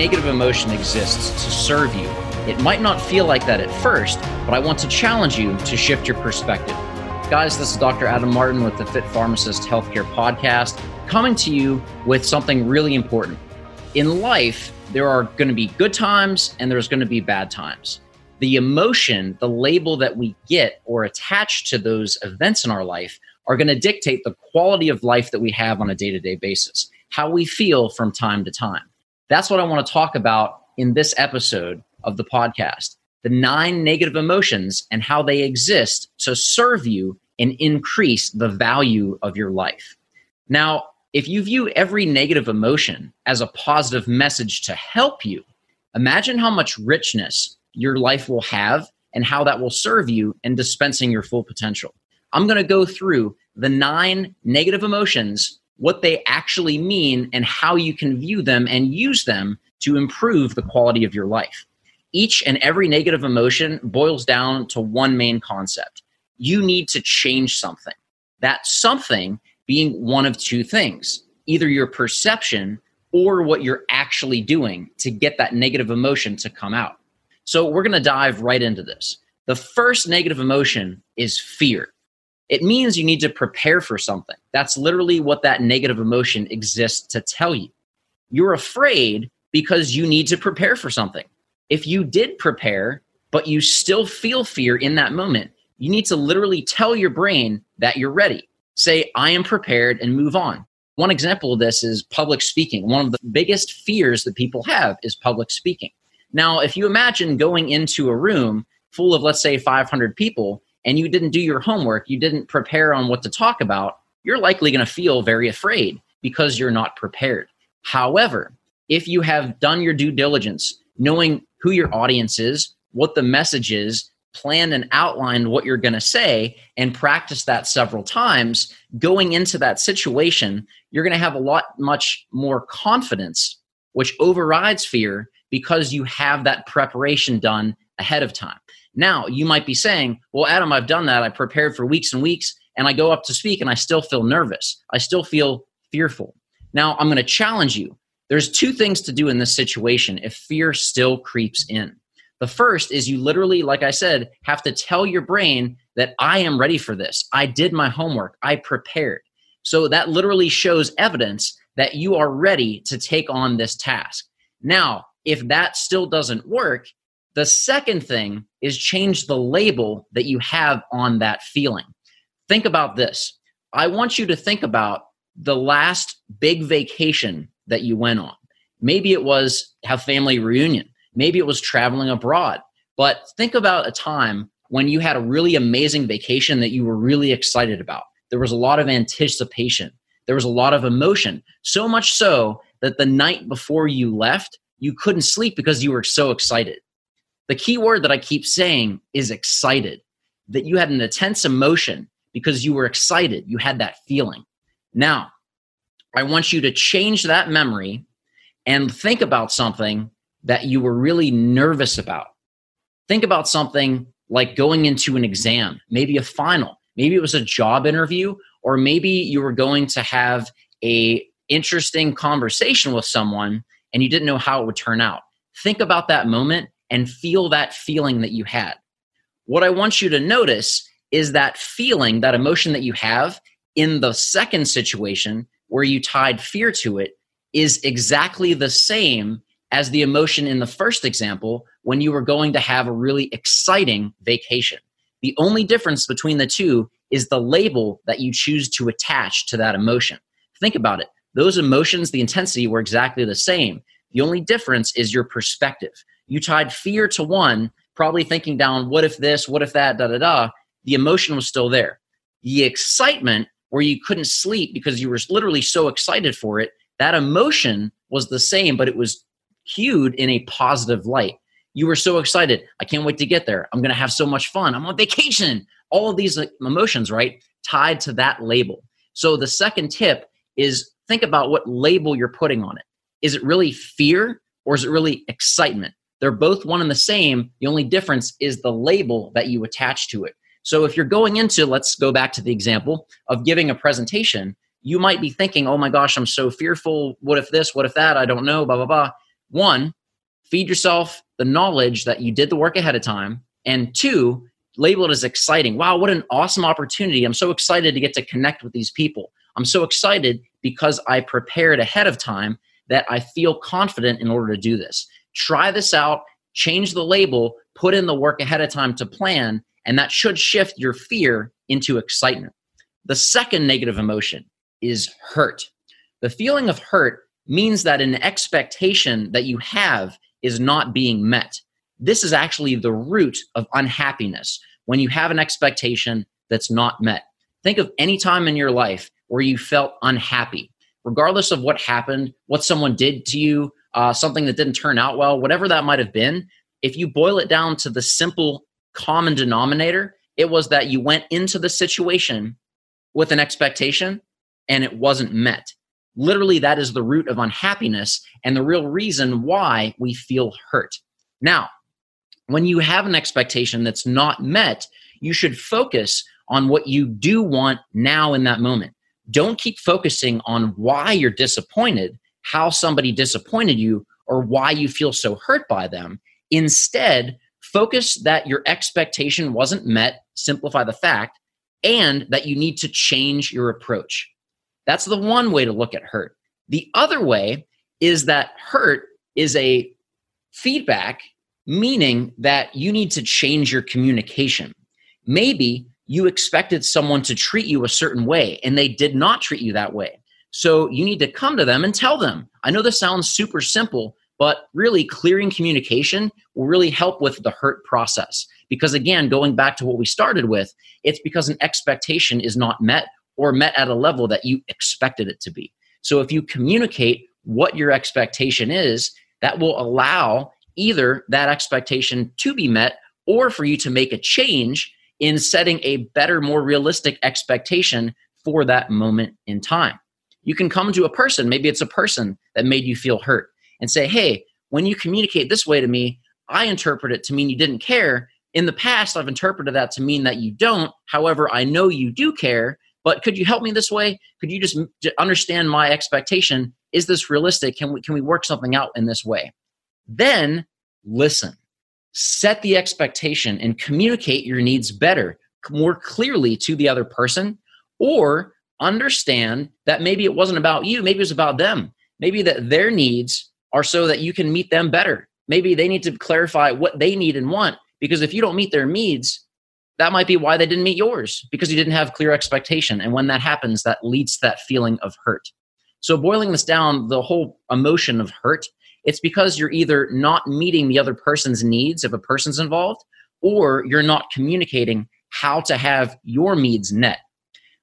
Negative emotion exists to serve you. It might not feel like that at first, but I want to challenge you to shift your perspective. Guys, this is Dr. Adam Martin with the Fit Pharmacist Healthcare Podcast, coming to you with something really important. In life, there are going to be good times and there's going to be bad times. The emotion, the label that we get or attach to those events in our life are going to dictate the quality of life that we have on a day to day basis, how we feel from time to time. That's what I want to talk about in this episode of the podcast the nine negative emotions and how they exist to serve you and increase the value of your life. Now, if you view every negative emotion as a positive message to help you, imagine how much richness your life will have and how that will serve you in dispensing your full potential. I'm going to go through the nine negative emotions what they actually mean and how you can view them and use them to improve the quality of your life. Each and every negative emotion boils down to one main concept. You need to change something. That something being one of two things either your perception or what you're actually doing to get that negative emotion to come out. So, we're to dive right into this. The first negative emotion is fear. It means you need to prepare for something. That's literally what that negative emotion exists to tell you. You're afraid because you need to prepare for something. If you did prepare, but you still feel fear in that moment, you need to literally tell your brain that you're ready. Say, I am prepared and move on. One example of this is public speaking. One of the biggest fears that people have is public speaking. Now, if you imagine going into a room full of, let's say, 500 people, and you didn't do your homework, you didn't prepare on what to talk about, you're likely going to feel very afraid because you're not prepared. However, if you have done your due diligence, knowing who your audience is, what the message is, planned and outlined what you're going to say, and practice that several times, going into that situation, you're going to have a lot much more confidence, which overrides fear because you have that preparation done ahead of time. Now, you might be saying, Well, Adam, I've done that. I prepared for weeks and weeks, and I go up to speak and I still feel nervous. I still feel fearful. Now, I'm going to challenge you. There's two things to do in this situation if fear still creeps in. The first is you literally, like I said, have to tell your brain that I am ready for this. I did my homework, I prepared. So that literally shows evidence that you are ready to take on this task. Now, if that still doesn't work, the second thing is change the label that you have on that feeling. Think about this. I want you to think about the last big vacation that you went on. Maybe it was have family reunion. Maybe it was traveling abroad. But think about a time when you had a really amazing vacation that you were really excited about. There was a lot of anticipation. There was a lot of emotion. So much so that the night before you left, you couldn't sleep because you were so excited. The key word that I keep saying is excited, that you had an intense emotion because you were excited. You had that feeling. Now, I want you to change that memory and think about something that you were really nervous about. Think about something like going into an exam, maybe a final, maybe it was a job interview, or maybe you were going to have a interesting conversation with someone and you didn't know how it would turn out. Think about that moment and feel that feeling that you had. What I want you to notice is that feeling, that emotion that you have in the second situation where you tied fear to it is exactly the same as the emotion in the first example when you were going to have a really exciting vacation. The only difference between the two is the label that you choose to attach to that emotion. Think about it. Those emotions, the intensity were exactly the same. The only difference is your perspective. You tied fear to one, probably thinking down, what if this, what if that, da da da. The emotion was still there. The excitement, where you couldn't sleep because you were literally so excited for it, that emotion was the same, but it was cued in a positive light. You were so excited. I can't wait to get there. I'm going to have so much fun. I'm on vacation. All of these emotions, right? Tied to that label. So the second tip is think about what label you're putting on it. Is it really fear or is it really excitement? They're both one and the same. The only difference is the label that you attach to it. So if you're going into, let's go back to the example of giving a presentation, you might be thinking, oh my gosh, I'm so fearful. What if this? What if that? I don't know, blah, blah, blah. One, feed yourself the knowledge that you did the work ahead of time. And two, label it as exciting. Wow, what an awesome opportunity. I'm so excited to get to connect with these people. I'm so excited because I prepared ahead of time that I feel confident in order to do this. Try this out, change the label, put in the work ahead of time to plan, and that should shift your fear into excitement. The second negative emotion is hurt. The feeling of hurt means that an expectation that you have is not being met. This is actually the root of unhappiness when you have an expectation that's not met. Think of any time in your life where you felt unhappy, regardless of what happened, what someone did to you, uh, something that didn't turn out well, whatever that might have been. If you boil it down to the simple common denominator, it was that you went into the situation with an expectation and it wasn't met. Literally, that is the root of unhappiness and the real reason why we feel hurt. Now, when you have an expectation that's not met, you should focus on what you do want now in that moment. Don't keep focusing on why you're disappointed, how somebody disappointed you, or why you feel so hurt by them. Instead, focus that your expectation wasn't met, simplify the fact, and that you need to change your approach. That's the one way to look at hurt. The other way is that hurt is a feedback, meaning that you need to change your communication. Maybe you expected someone to treat you a certain way and they did not treat you that way. So you need to come to them and tell them. I know this sounds super simple, but really clearing communication will really help with the hurt process. Because again, going back to what we started with, it's because an expectation is not met or met at a level that you expected it to be. So if you communicate what your expectation is, that will allow either that expectation to be met or for you to make a change in setting a better, more realistic expectation for that moment in time. You can come to a person, maybe it's a person that made you feel hurt, and say, Hey, when you communicate this way to me, I interpret it to mean you didn't care. In the past, I've interpreted that to mean that you don't. However, I know you do care. But could you help me this way? Could you just understand my expectation? Is this realistic? Can we can we work something out in this way? Then listen. Set the expectation and communicate your needs better, more clearly to the other person or understand that maybe it wasn't about you, maybe it was about them. Maybe that their needs are so that you can meet them better. Maybe they need to clarify what they need and want because if you don't meet their needs, that might be why they didn't meet yours because you didn't have clear expectation and when that happens that leads to that feeling of hurt so boiling this down the whole emotion of hurt it's because you're either not meeting the other person's needs if a person's involved or you're not communicating how to have your needs met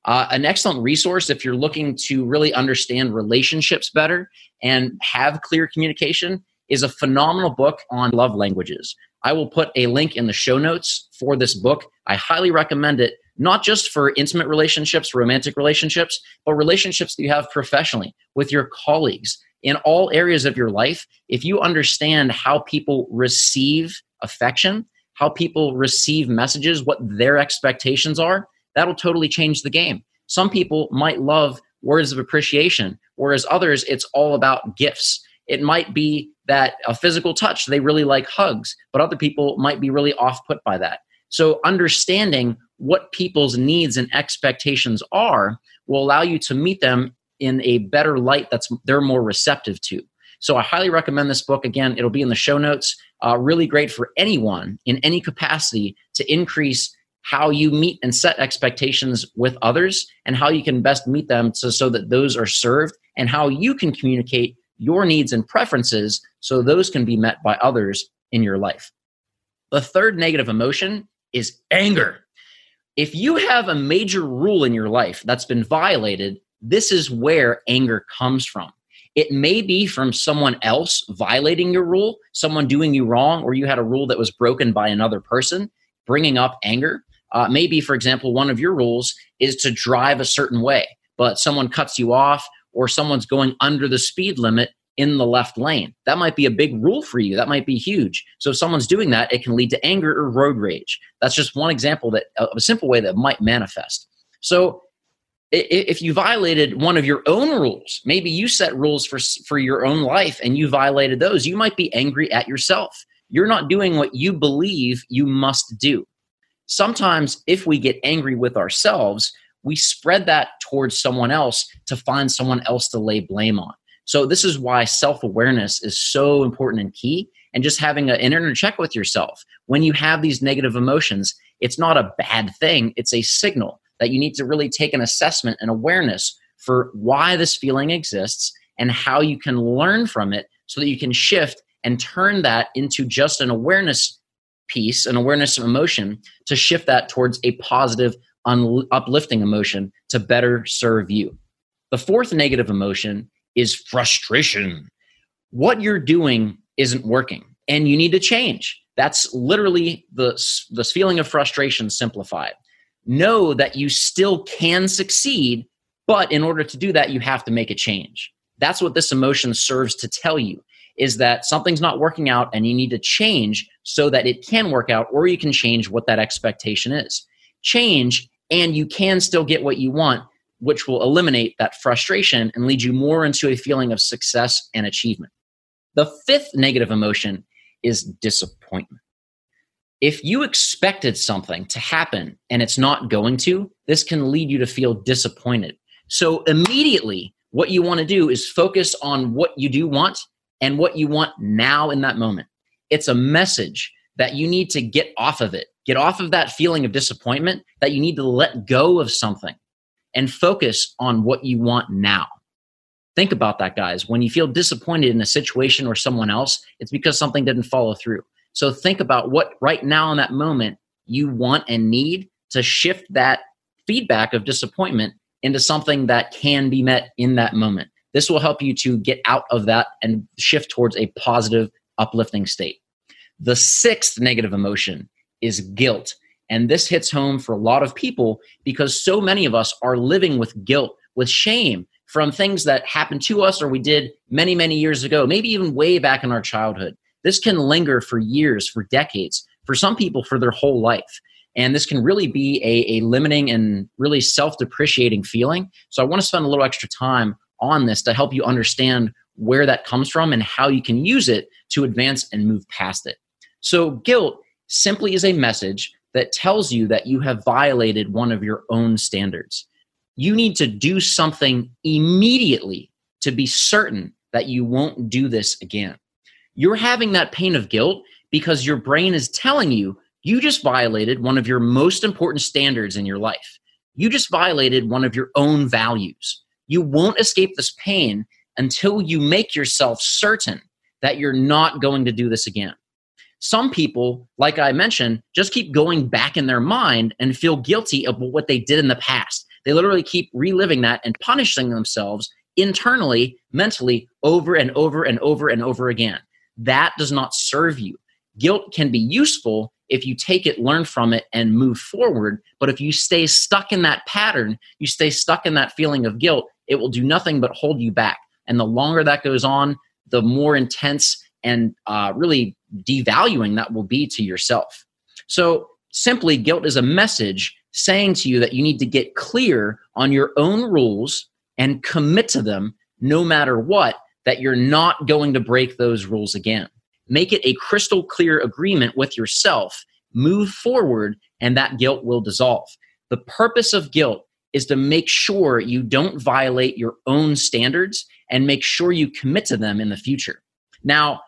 uh, an excellent resource if you're looking to really understand relationships better and have clear communication is a phenomenal book on love languages I will put a link in the show notes for this book. I highly recommend it, not just for intimate relationships, romantic relationships, but relationships that you have professionally with your colleagues in all areas of your life. If you understand how people receive affection, how people receive messages, what their expectations are, that'll totally change the game. Some people might love words of appreciation, whereas others, it's all about gifts. It might be that a physical touch, they really like hugs, but other people might be really off put by that. So, understanding what people's needs and expectations are will allow you to meet them in a better light that's they're more receptive to. So, I highly recommend this book. Again, it'll be in the show notes. Uh, really great for anyone in any capacity to increase how you meet and set expectations with others and how you can best meet them so, so that those are served and how you can communicate your needs and preferences so those can be met by others in your life. The third negative emotion is anger. If you have a major rule in your life that's been violated, this is where anger comes from. It may be from someone else violating your rule, someone doing you wrong, or you had a rule that was broken by another person, bringing up anger. Uh, maybe, for example, one of your rules is to drive a certain way, but someone cuts you off or someone's going under the speed limit in the left lane. That might be a big rule for you. That might be huge. So if someone's doing that, it can lead to anger or road rage. That's just one example that of a simple way that might manifest. So if you violated one of your own rules, maybe you set rules for, for your own life and you violated those, you might be angry at yourself. You're not doing what you believe you must do. Sometimes, if we get angry with ourselves, we spread that towards someone else to find someone else to lay blame on. So, this is why self awareness is so important and key. And just having an inner check with yourself when you have these negative emotions, it's not a bad thing, it's a signal that you need to really take an assessment and awareness for why this feeling exists and how you can learn from it so that you can shift and turn that into just an awareness piece, an awareness of emotion, to shift that towards a positive, un- uplifting emotion to better serve you. The fourth negative emotion is frustration. What you're doing isn't working and you need to change. That's literally the, the feeling of frustration simplified know that you still can succeed, but in order to do that, you have to make a change. That's what this emotion serves to tell you is that something's not working out and you need to change so that it can work out, or you can change what that expectation is. Change, and you can still get what you want, which will eliminate that frustration and lead you more into a feeling of success and achievement. The fifth negative emotion is disappointment if you expected something to happen and it's not going to, this can lead you to feel disappointed. So, immediately, what you want to do is focus on what you do want and what you want now in that moment. It's a message that you need to get off of it, get off of that feeling of disappointment, that you need to let go of something and focus on what you want now. Think about that, guys. When you feel disappointed in a situation or someone else, it's because something didn't follow through. So think about what right now in that moment you want and need to shift that feedback of disappointment into something that can be met in that moment. This will help you to get out of that and shift towards a positive, uplifting state. The sixth negative emotion is guilt. And this hits home for a lot of people because so many of us are living with guilt, with shame from things that happened to us or we did many, many years ago, maybe even way back in our childhood. This can linger for years, for decades, for some people for their whole life. And this can really be a, a limiting and really self depreciating feeling. So I want to spend a little extra time on this to help you understand where that comes from and how you can use it to advance and move past it. So, guilt simply is a message that tells you that you have violated one of your own standards. You need to do something immediately to be certain that you won't do this again. You're having that pain of guilt because your brain is telling you you just violated one of your most important standards in your life. You just violated one of your own values. You won't escape this pain until you make yourself certain that you're not going to do this again. Some people, like I mentioned, just keep going back in their mind and feel guilty of what they did in the past. They literally keep reliving that and punishing themselves internally, mentally, over and over and over and over again that does not serve you. Guilt can be useful if you take it, learn from it, and move forward. But if you stay stuck in that pattern, you stay stuck in that feeling of guilt, it will do nothing but hold you back. And the longer that goes on, the more intense and uh, really devaluing that will be to yourself. So, simply, guilt is a message saying to you that you need to get clear on your own rules and commit to them no matter what that you're not going to break those rules again. Make it a crystal clear agreement with yourself. Move forward, and that guilt will dissolve. The purpose of guilt is to make sure you don't violate your own standards and make sure you commit to them in the future. Now,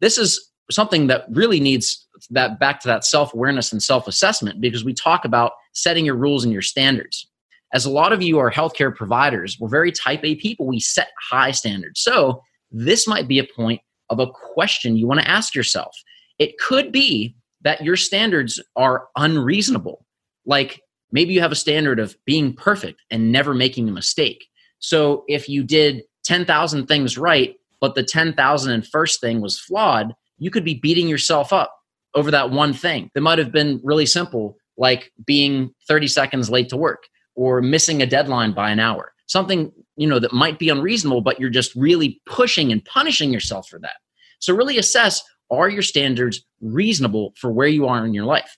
this is something that really needs that back to that self-awareness and self-assessment because we talk about setting your rules and your standards as a lot of you are healthcare providers, we're very type A people. We set high standards. So this might be a point of a question you want to ask yourself. It could be that your standards are unreasonable. Like maybe you have a standard of being perfect and never making a mistake. So if you did 10,000 things right, but the 10,001st thing was flawed, you could be beating yourself up over that one thing. That might have been really simple, like being 30 seconds late to work or missing a deadline by an hour. Something you know that might be unreasonable but you're just really pushing and punishing yourself for that. So really assess are your standards reasonable for where you are in your life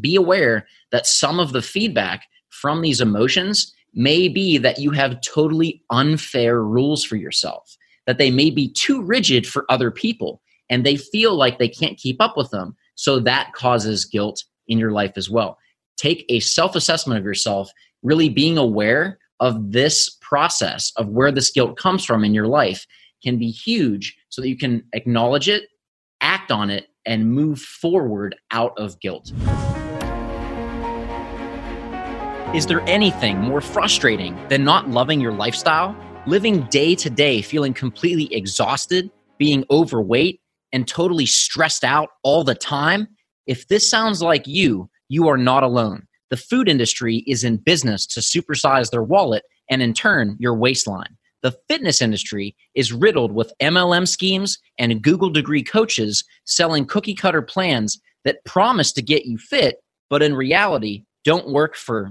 be aware that some of the feedback from these emotions may be that you have totally unfair rules for yourself, that they may be too rigid for other people and they feel like they can't keep up with them. So that causes guilt in your life as well. Take a self assessment of yourself, really being aware of this process of where this guilt comes from in your life can be huge so that you can acknowledge it, act on it, and move forward out of guilt. Is there anything more frustrating than not loving your lifestyle? Living day to day feeling completely exhausted, being overweight, and totally stressed out all the time? If this sounds like you, you are not alone. The food industry is in business to supersize their wallet and, in turn, your waistline. The fitness industry is riddled with MLM schemes and Google degree coaches selling cookie cutter plans that promise to get you fit, but in reality don't work for.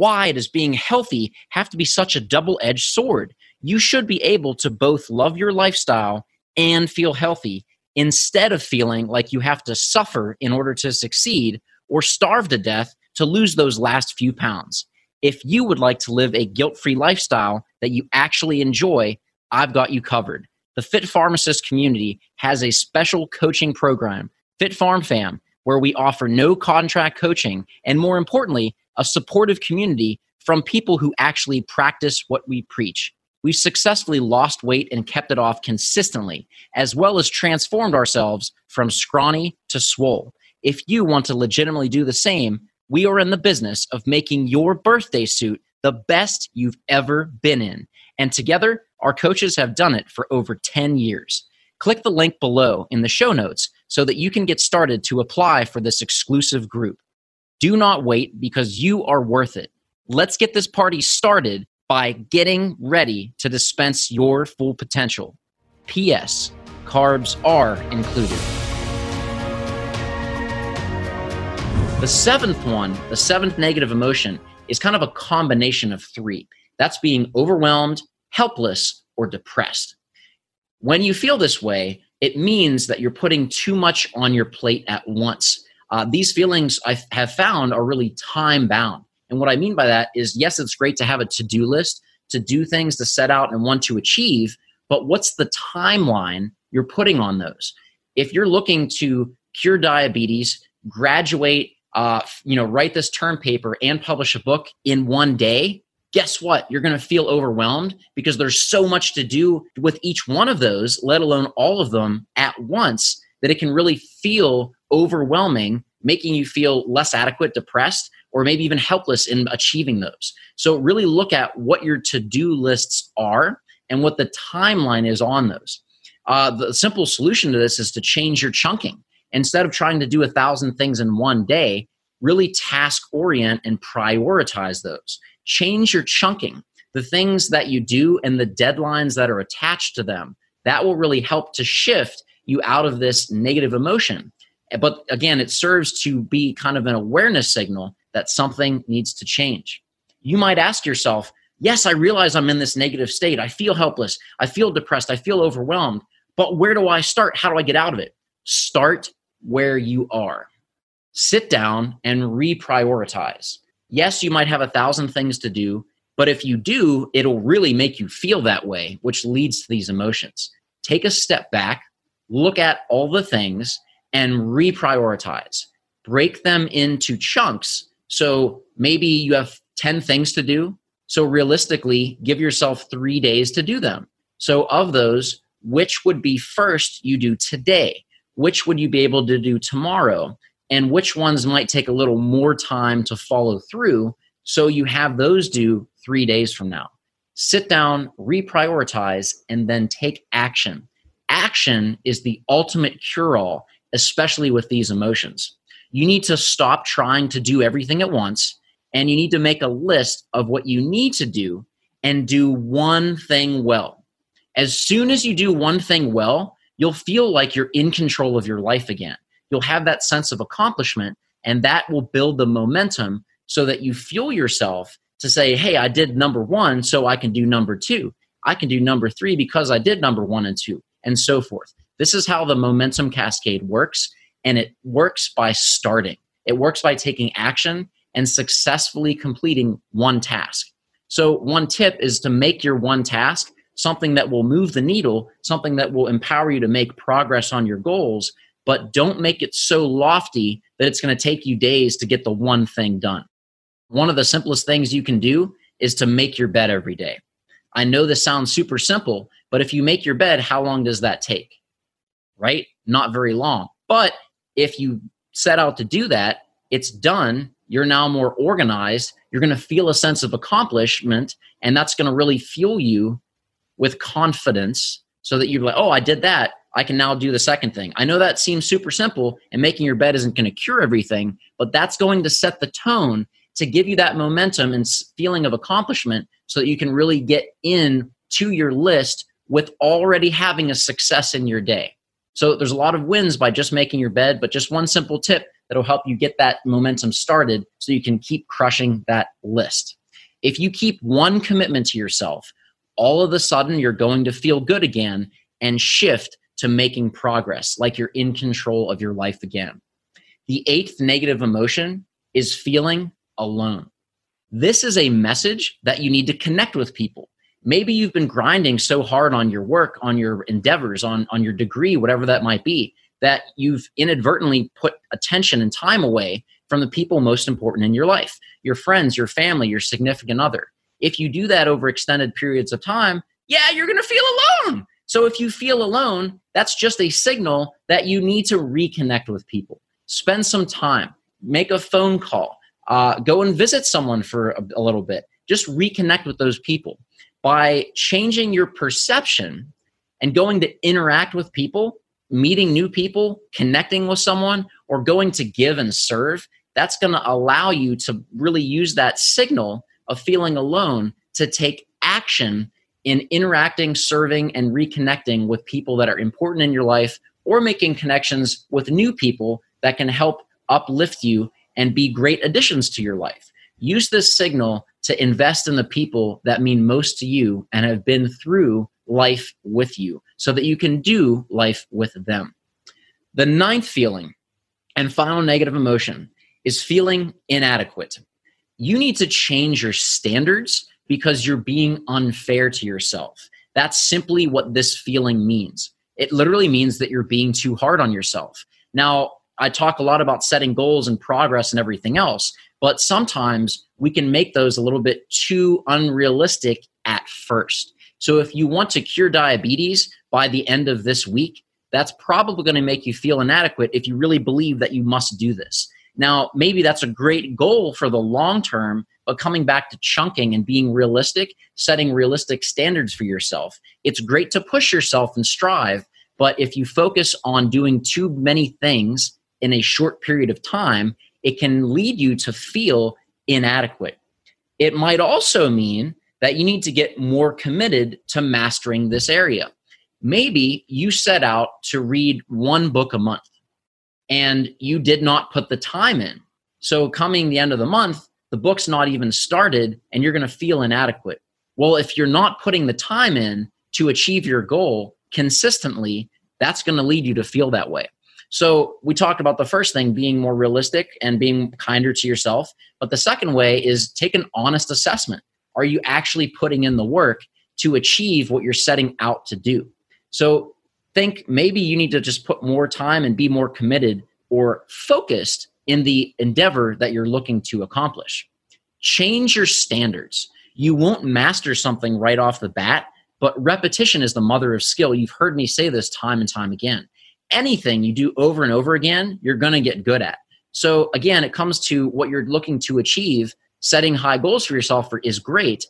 Why does being healthy have to be such a double edged sword? You should be able to both love your lifestyle and feel healthy instead of feeling like you have to suffer in order to succeed or starve to death to lose those last few pounds. If you would like to live a guilt free lifestyle that you actually enjoy, I've got you covered. The Fit Pharmacist community has a special coaching program, FitPharmFam, where we offer no contract coaching and, more importantly, a supportive community from people who actually practice what we preach. We've successfully lost weight and kept it off consistently, as well as transformed ourselves from scrawny to swole. If you want to legitimately do the same, we are in the business of making your birthday suit the best you've ever been in. And together, our coaches have done it for over 10 years. Click the link below in the show notes so that you can get started to apply for this exclusive group. Do not wait because you are worth it. Let's get this party started by getting ready to dispense your full potential. P.S. Carbs are included. The seventh one, the seventh negative emotion, is kind of a combination of three. That's being overwhelmed, helpless, or depressed. When you feel this way, it means that you're putting too much on your plate at once. Uh, these feelings I have found are really time bound. And what I mean by that is yes, it's great to have a to do list, to do things to set out and want to achieve, but what's the timeline you're putting on those? If you're looking to cure diabetes, graduate, uh, you know, write this term paper and publish a book in one day, guess what? You're going to feel overwhelmed because there's so much to do with each one of those, let alone all of them at once, that it can really feel overwhelming, making you feel less adequate, depressed, or maybe even helpless in achieving those. So, really look at what your to do lists are and what the timeline is on those. Uh, the simple solution to this is to change your chunking. Instead of trying to do a thousand things in one day, really task orient and prioritize those. Change your chunking. The things that you do and the deadlines that are attached to them, that will really help to shift you out of this negative emotion. But again, it serves to be kind of an awareness signal that something needs to change. You might ask yourself, Yes, I realize I'm in this negative state. I feel helpless. I feel depressed. I feel overwhelmed. But where do I start? How do I get out of it? Start where you are. Sit down and reprioritize. Yes, you might have a thousand things to do, but if you do, it'll really make you feel that way, which leads to these emotions. Take a step back, look at all the things, and reprioritize. Break them into chunks so maybe you have 10 things to do. So realistically, give yourself three days to do them. So, of those, which would be first you do today? Which would you be able to do tomorrow? And which ones might take a little more time to follow through? So you have those due three days from now. Sit down, reprioritize, and then take action. Action is the ultimate cure all, especially with these emotions you need to stop trying to do everything at once and you need to make a list of what you need to do and do one thing well. As soon as you do one thing well, you'll feel like you're in control of your life again. You'll have that sense of accomplishment, and that will build the momentum so that you fuel yourself to say, Hey, I did number one, so I can do number two. I can do number three because I did number one and two, and so forth. This is how the momentum cascade works and it works by starting. It works by taking action and successfully completing one task. So, one tip is to make your one task something that will move the needle, something that will empower you to make progress on your goals, but don't make it so lofty that it's going to take you days to get the one thing done. One of the simplest things you can do is to make your bed every day. I know this sounds super simple, but if you make your bed, how long does that take? Right? Not very long. But if you set out to do that, it's done. You're now more organized. You're going to feel a sense of accomplishment, and that's going to really fuel you with confidence so that you're like, oh, I did that. I can now do the second thing. I know that seems super simple, and making your bed isn't going to cure everything, but that's going to set the tone to give you that momentum and feeling of accomplishment so that you can really get in to your list with already having a success in your day. So there's a lot of wins by just making your bed, but just one simple tip that'll help you get that momentum started so you can keep crushing that list. If you keep one commitment to yourself, all of a sudden you're going to feel good again and shift to making progress, like you're in control of your life again. The eighth negative emotion is feeling alone. This is a message that you need to connect with people. Maybe you've been grinding so hard on your work, on your endeavors, on, on your degree, whatever that might be, that you've inadvertently put attention and time away from the people most important in your life your friends, your family, your significant other. If you do that over extended periods of time, yeah, you're going to feel alone. So if you feel alone, that's just a signal that you need to reconnect with people. Spend some time, make a phone call, uh, go and visit someone for a, a little bit. Just reconnect with those people. By changing your perception and going to interact with people, meeting new people, connecting with someone, or going to give and serve, that's going to allow you to really use that signal of feeling alone to take action in interacting, serving, and reconnecting with people that are important in your life or making connections with new people that can help uplift you and be great additions to your life. Use this signal to invest in the people that mean most to you and have been through life with you so that you can do life with them. The ninth feeling and final negative emotion is feeling inadequate. You need to change your standards because you're being unfair to yourself. That's simply what this feeling means. It literally means that you're being too hard on yourself. Now, I talk a lot about setting goals and progress and everything else, but sometimes we can make those a little bit too unrealistic at first. So if you want to cure diabetes by the end of this week, that's probably going to make you feel inadequate if you really believe that you must do this. Now, maybe that's a great goal for the long term, but coming back to chunking and being realistic, setting realistic standards for yourself. It's great to push yourself and strive, but if you focus on doing too many things in a short period of time, it can lead you to feel inadequate. It might also mean that you need to get more committed to mastering this area. Maybe you set out to read one book a month and you did not put the time in. So, coming the end of the month, the book's not even started and you're going to feel inadequate. Well, if you're not putting the time in to achieve your goal consistently, that's going to lead you to feel that way. So we talked about the first thing being more realistic and being kinder to yourself. But the second way is take an honest assessment. Are you actually putting in the work to achieve what you're setting out to do? So think maybe you need to just put more time and be more committed or focused in the endeavor that you're looking to accomplish. Change your standards. You won't master something right off the bat, but repetition is the mother of skill. You've heard me say this time and time again anything you do over and over again, you're going to get good at. So again, it comes to what you're looking to achieve. Setting high goals for yourself is great,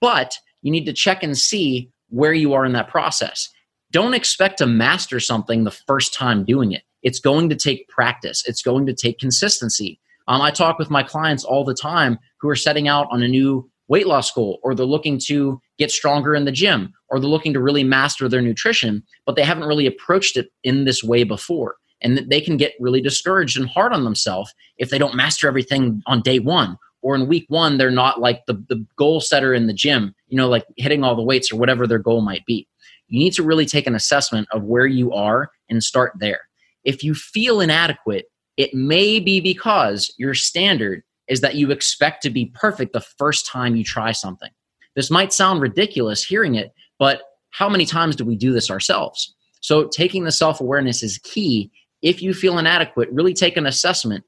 but you need to check and see where you are in that process. Don't expect to master something the first time doing it. It's going to take practice. It's going to take consistency. Um, I talk with my clients all the time who are setting out on a new weight loss goal or they're looking to get stronger in the gym or they're looking to really master their nutrition, but they haven't really approached it in this way before. And they can get really discouraged and hard on themselves if they don't master everything on day one or in week one, they're not like the, the goal setter in the gym, you know, like hitting all the weights or whatever their goal might be. You need to really take an assessment of where you are and start there. If you feel inadequate, it may be because your standard is that you expect to be perfect the first time you try something. This might sound ridiculous hearing it, but how many times do we do this ourselves? So, taking the self awareness is key. If you feel inadequate, really take an assessment.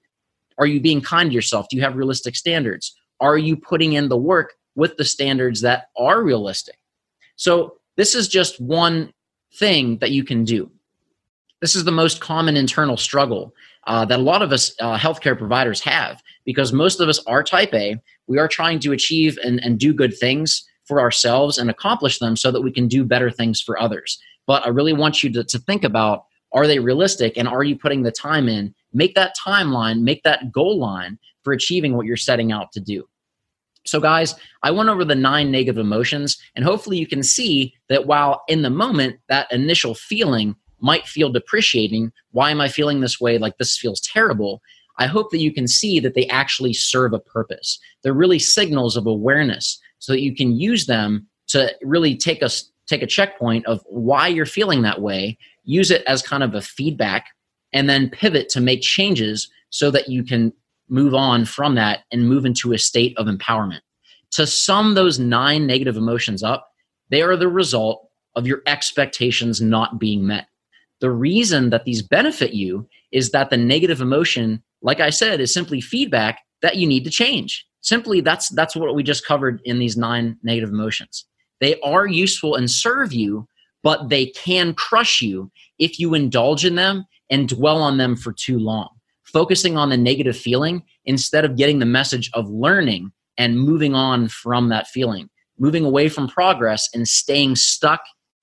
Are you being kind to yourself? Do you have realistic standards? Are you putting in the work with the standards that are realistic? So, this is just one thing that you can do. This is the most common internal struggle uh, that a lot of us uh, healthcare providers have because most of us are type A. We are trying to achieve and, and do good things for ourselves and accomplish them so that we can do better things for others. But I really want you to, to think about are they realistic and are you putting the time in? Make that timeline, make that goal line for achieving what you're setting out to do. So, guys, I went over the nine negative emotions, and hopefully, you can see that while in the moment that initial feeling might feel depreciating, why am I feeling this way? Like this feels terrible. I hope that you can see that they actually serve a purpose. They're really signals of awareness so that you can use them to really take a, take a checkpoint of why you're feeling that way, use it as kind of a feedback, and then pivot to make changes so that you can move on from that and move into a state of empowerment. To sum those nine negative emotions up, they are the result of your expectations not being met. The reason that these benefit you is that the negative emotion, like I said, is simply feedback that you need to change. Simply that's that's what we just covered in these nine negative emotions. They are useful and serve you, but they can crush you if you indulge in them and dwell on them for too long focusing on the negative feeling instead of getting the message of learning and moving on from that feeling, moving away from progress and staying stuck,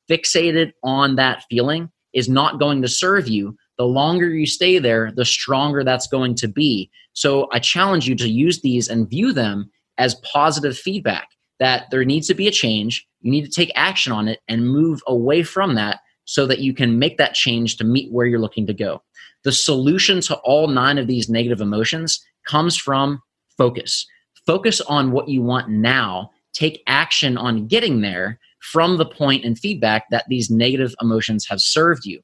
fixated on that feeling is not going to serve you. The longer you stay there, the stronger that's going to be. So I challenge you to use these and view them as positive feedback that there needs to be a change. You need to take action on it and move away from that so that you can make that change to meet where you're looking to go. The solution to all nine of these negative emotions comes from focus. Focus on what you want now. Take action on getting there from the point and feedback that these negative emotions have served you.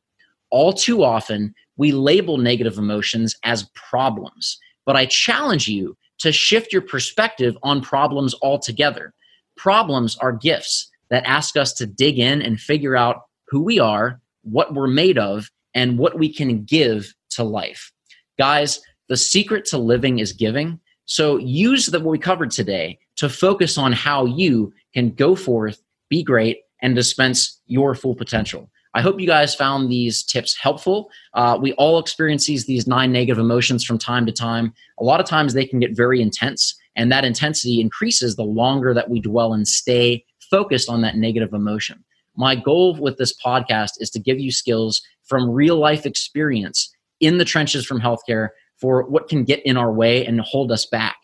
All too often, we label negative emotions as problems, but I challenge you to shift your perspective on problems altogether. Problems are gifts that ask us to dig in and figure out who we are, what we're made of, and what we can give to life. Guys, the secret to living is giving. So use the, what we covered today to focus on how you can go forth, be great, and dispense your full potential. I hope you guys found these tips helpful. Uh, we all experience these, these nine negative emotions from time to time. A lot of times they can get very intense, and that intensity increases the longer that we dwell and stay focused on that negative emotion. My goal with this podcast is to give you skills from real life experience in the trenches from healthcare for what can get in our way and hold us back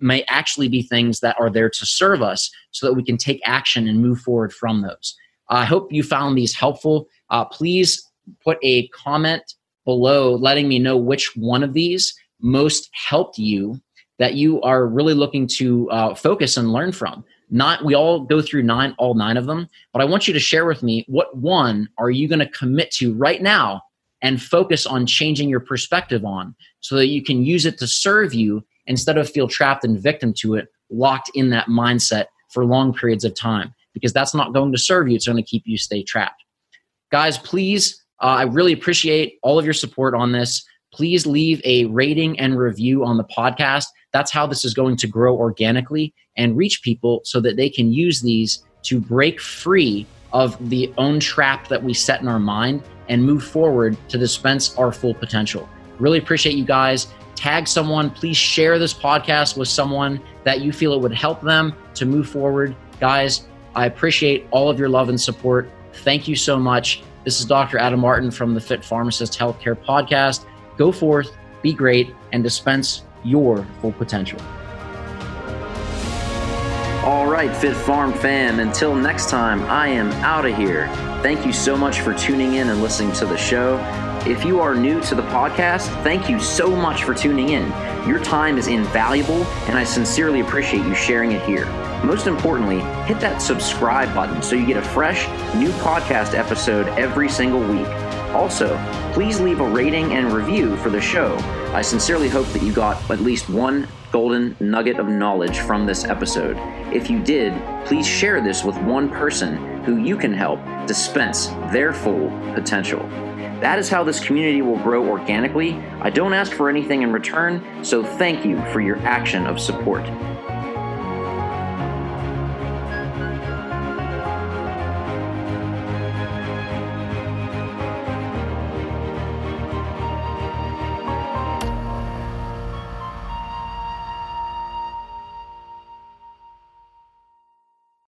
may actually be things that are there to serve us so that we can take action and move forward from those. I hope you found these helpful. Uh, please put a comment below letting me know which one of these most helped you that you are really looking to uh, focus and learn from not we all go through nine all nine of them but i want you to share with me what one are you going to commit to right now and focus on changing your perspective on so that you can use it to serve you instead of feel trapped and victim to it locked in that mindset for long periods of time because that's not going to serve you it's going to keep you stay trapped guys please uh, i really appreciate all of your support on this please leave a rating and review on the podcast that's how this is going to grow organically and reach people so that they can use these to break free of the own trap that we set in our mind and move forward to dispense our full potential. Really appreciate you guys. Tag someone. Please share this podcast with someone that you feel it would help them to move forward. Guys, I appreciate all of your love and support. Thank you so much. This is Dr. Adam Martin from the Fit Pharmacist Healthcare Podcast. Go forth, be great, and dispense your full potential. All right, FitPharmFam, until next time, I am out of here. Thank you so much for tuning in and listening to the show. If you are new to the podcast, thank you so much for tuning in. Your time is invaluable, and I sincerely appreciate you sharing it here. Most importantly, hit that subscribe button so you get a fresh, new podcast episode every single week. Also, please leave a rating and review for the show. I sincerely hope that you got at least one golden nugget of knowledge from this episode. If you did, please share this with one person who you can help dispense their full potential. That is how this community will grow organically. I don't ask for anything in return, so thank you for your action of support.